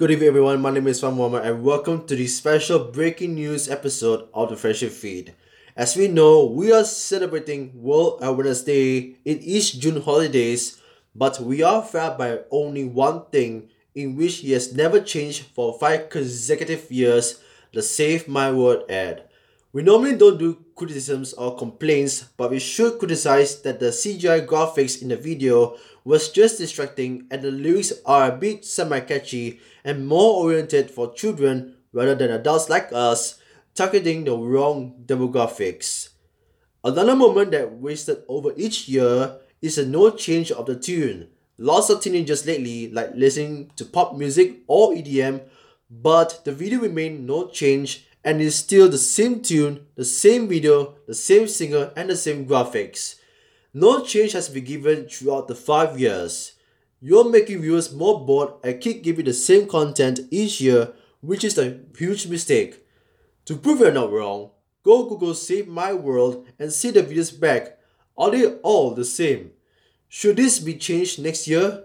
Good evening, everyone. My name is Fan Muhammad, and welcome to the special breaking news episode of the Friendship Feed. As we know, we are celebrating World Awareness Day in each June holidays, but we are fed by only one thing in which he has never changed for five consecutive years the Save My World ad. We normally don't do criticisms or complaints, but we should criticize that the CGI graphics in the video was just distracting and the lyrics are a bit semi-catchy and more oriented for children rather than adults like us, targeting the wrong demographics. Another moment that wasted over each year is a no change of the tune. Lots of teenagers lately like listening to pop music or EDM, but the video remained no change and it's still the same tune, the same video, the same singer, and the same graphics. No change has been given throughout the five years. You're making viewers more bored and keep giving the same content each year, which is a huge mistake. To prove you're not wrong, go Google Save My World and see the videos back. Are they all the same? Should this be changed next year?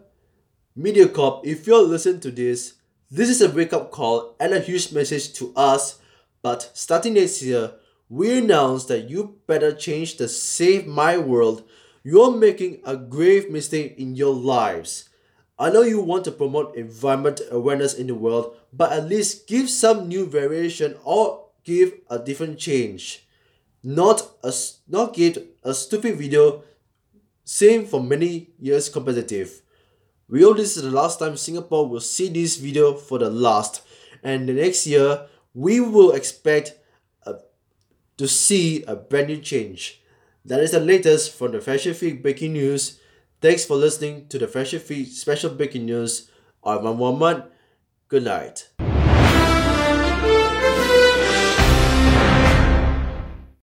Mediacorp, if you're listening to this, this is a wake up call and a huge message to us but starting next year, we announce that you better change the Save My World. You're making a grave mistake in your lives. I know you want to promote environment awareness in the world, but at least give some new variation or give a different change. Not a not give a stupid video same for many years competitive. We hope this is the last time Singapore will see this video for the last. And the next year we will expect uh, to see a brand new change. That is the latest from the Fashion Feed Breaking News. Thanks for listening to the Fashion Feed Special Breaking News. I'm Muhammad. Good night.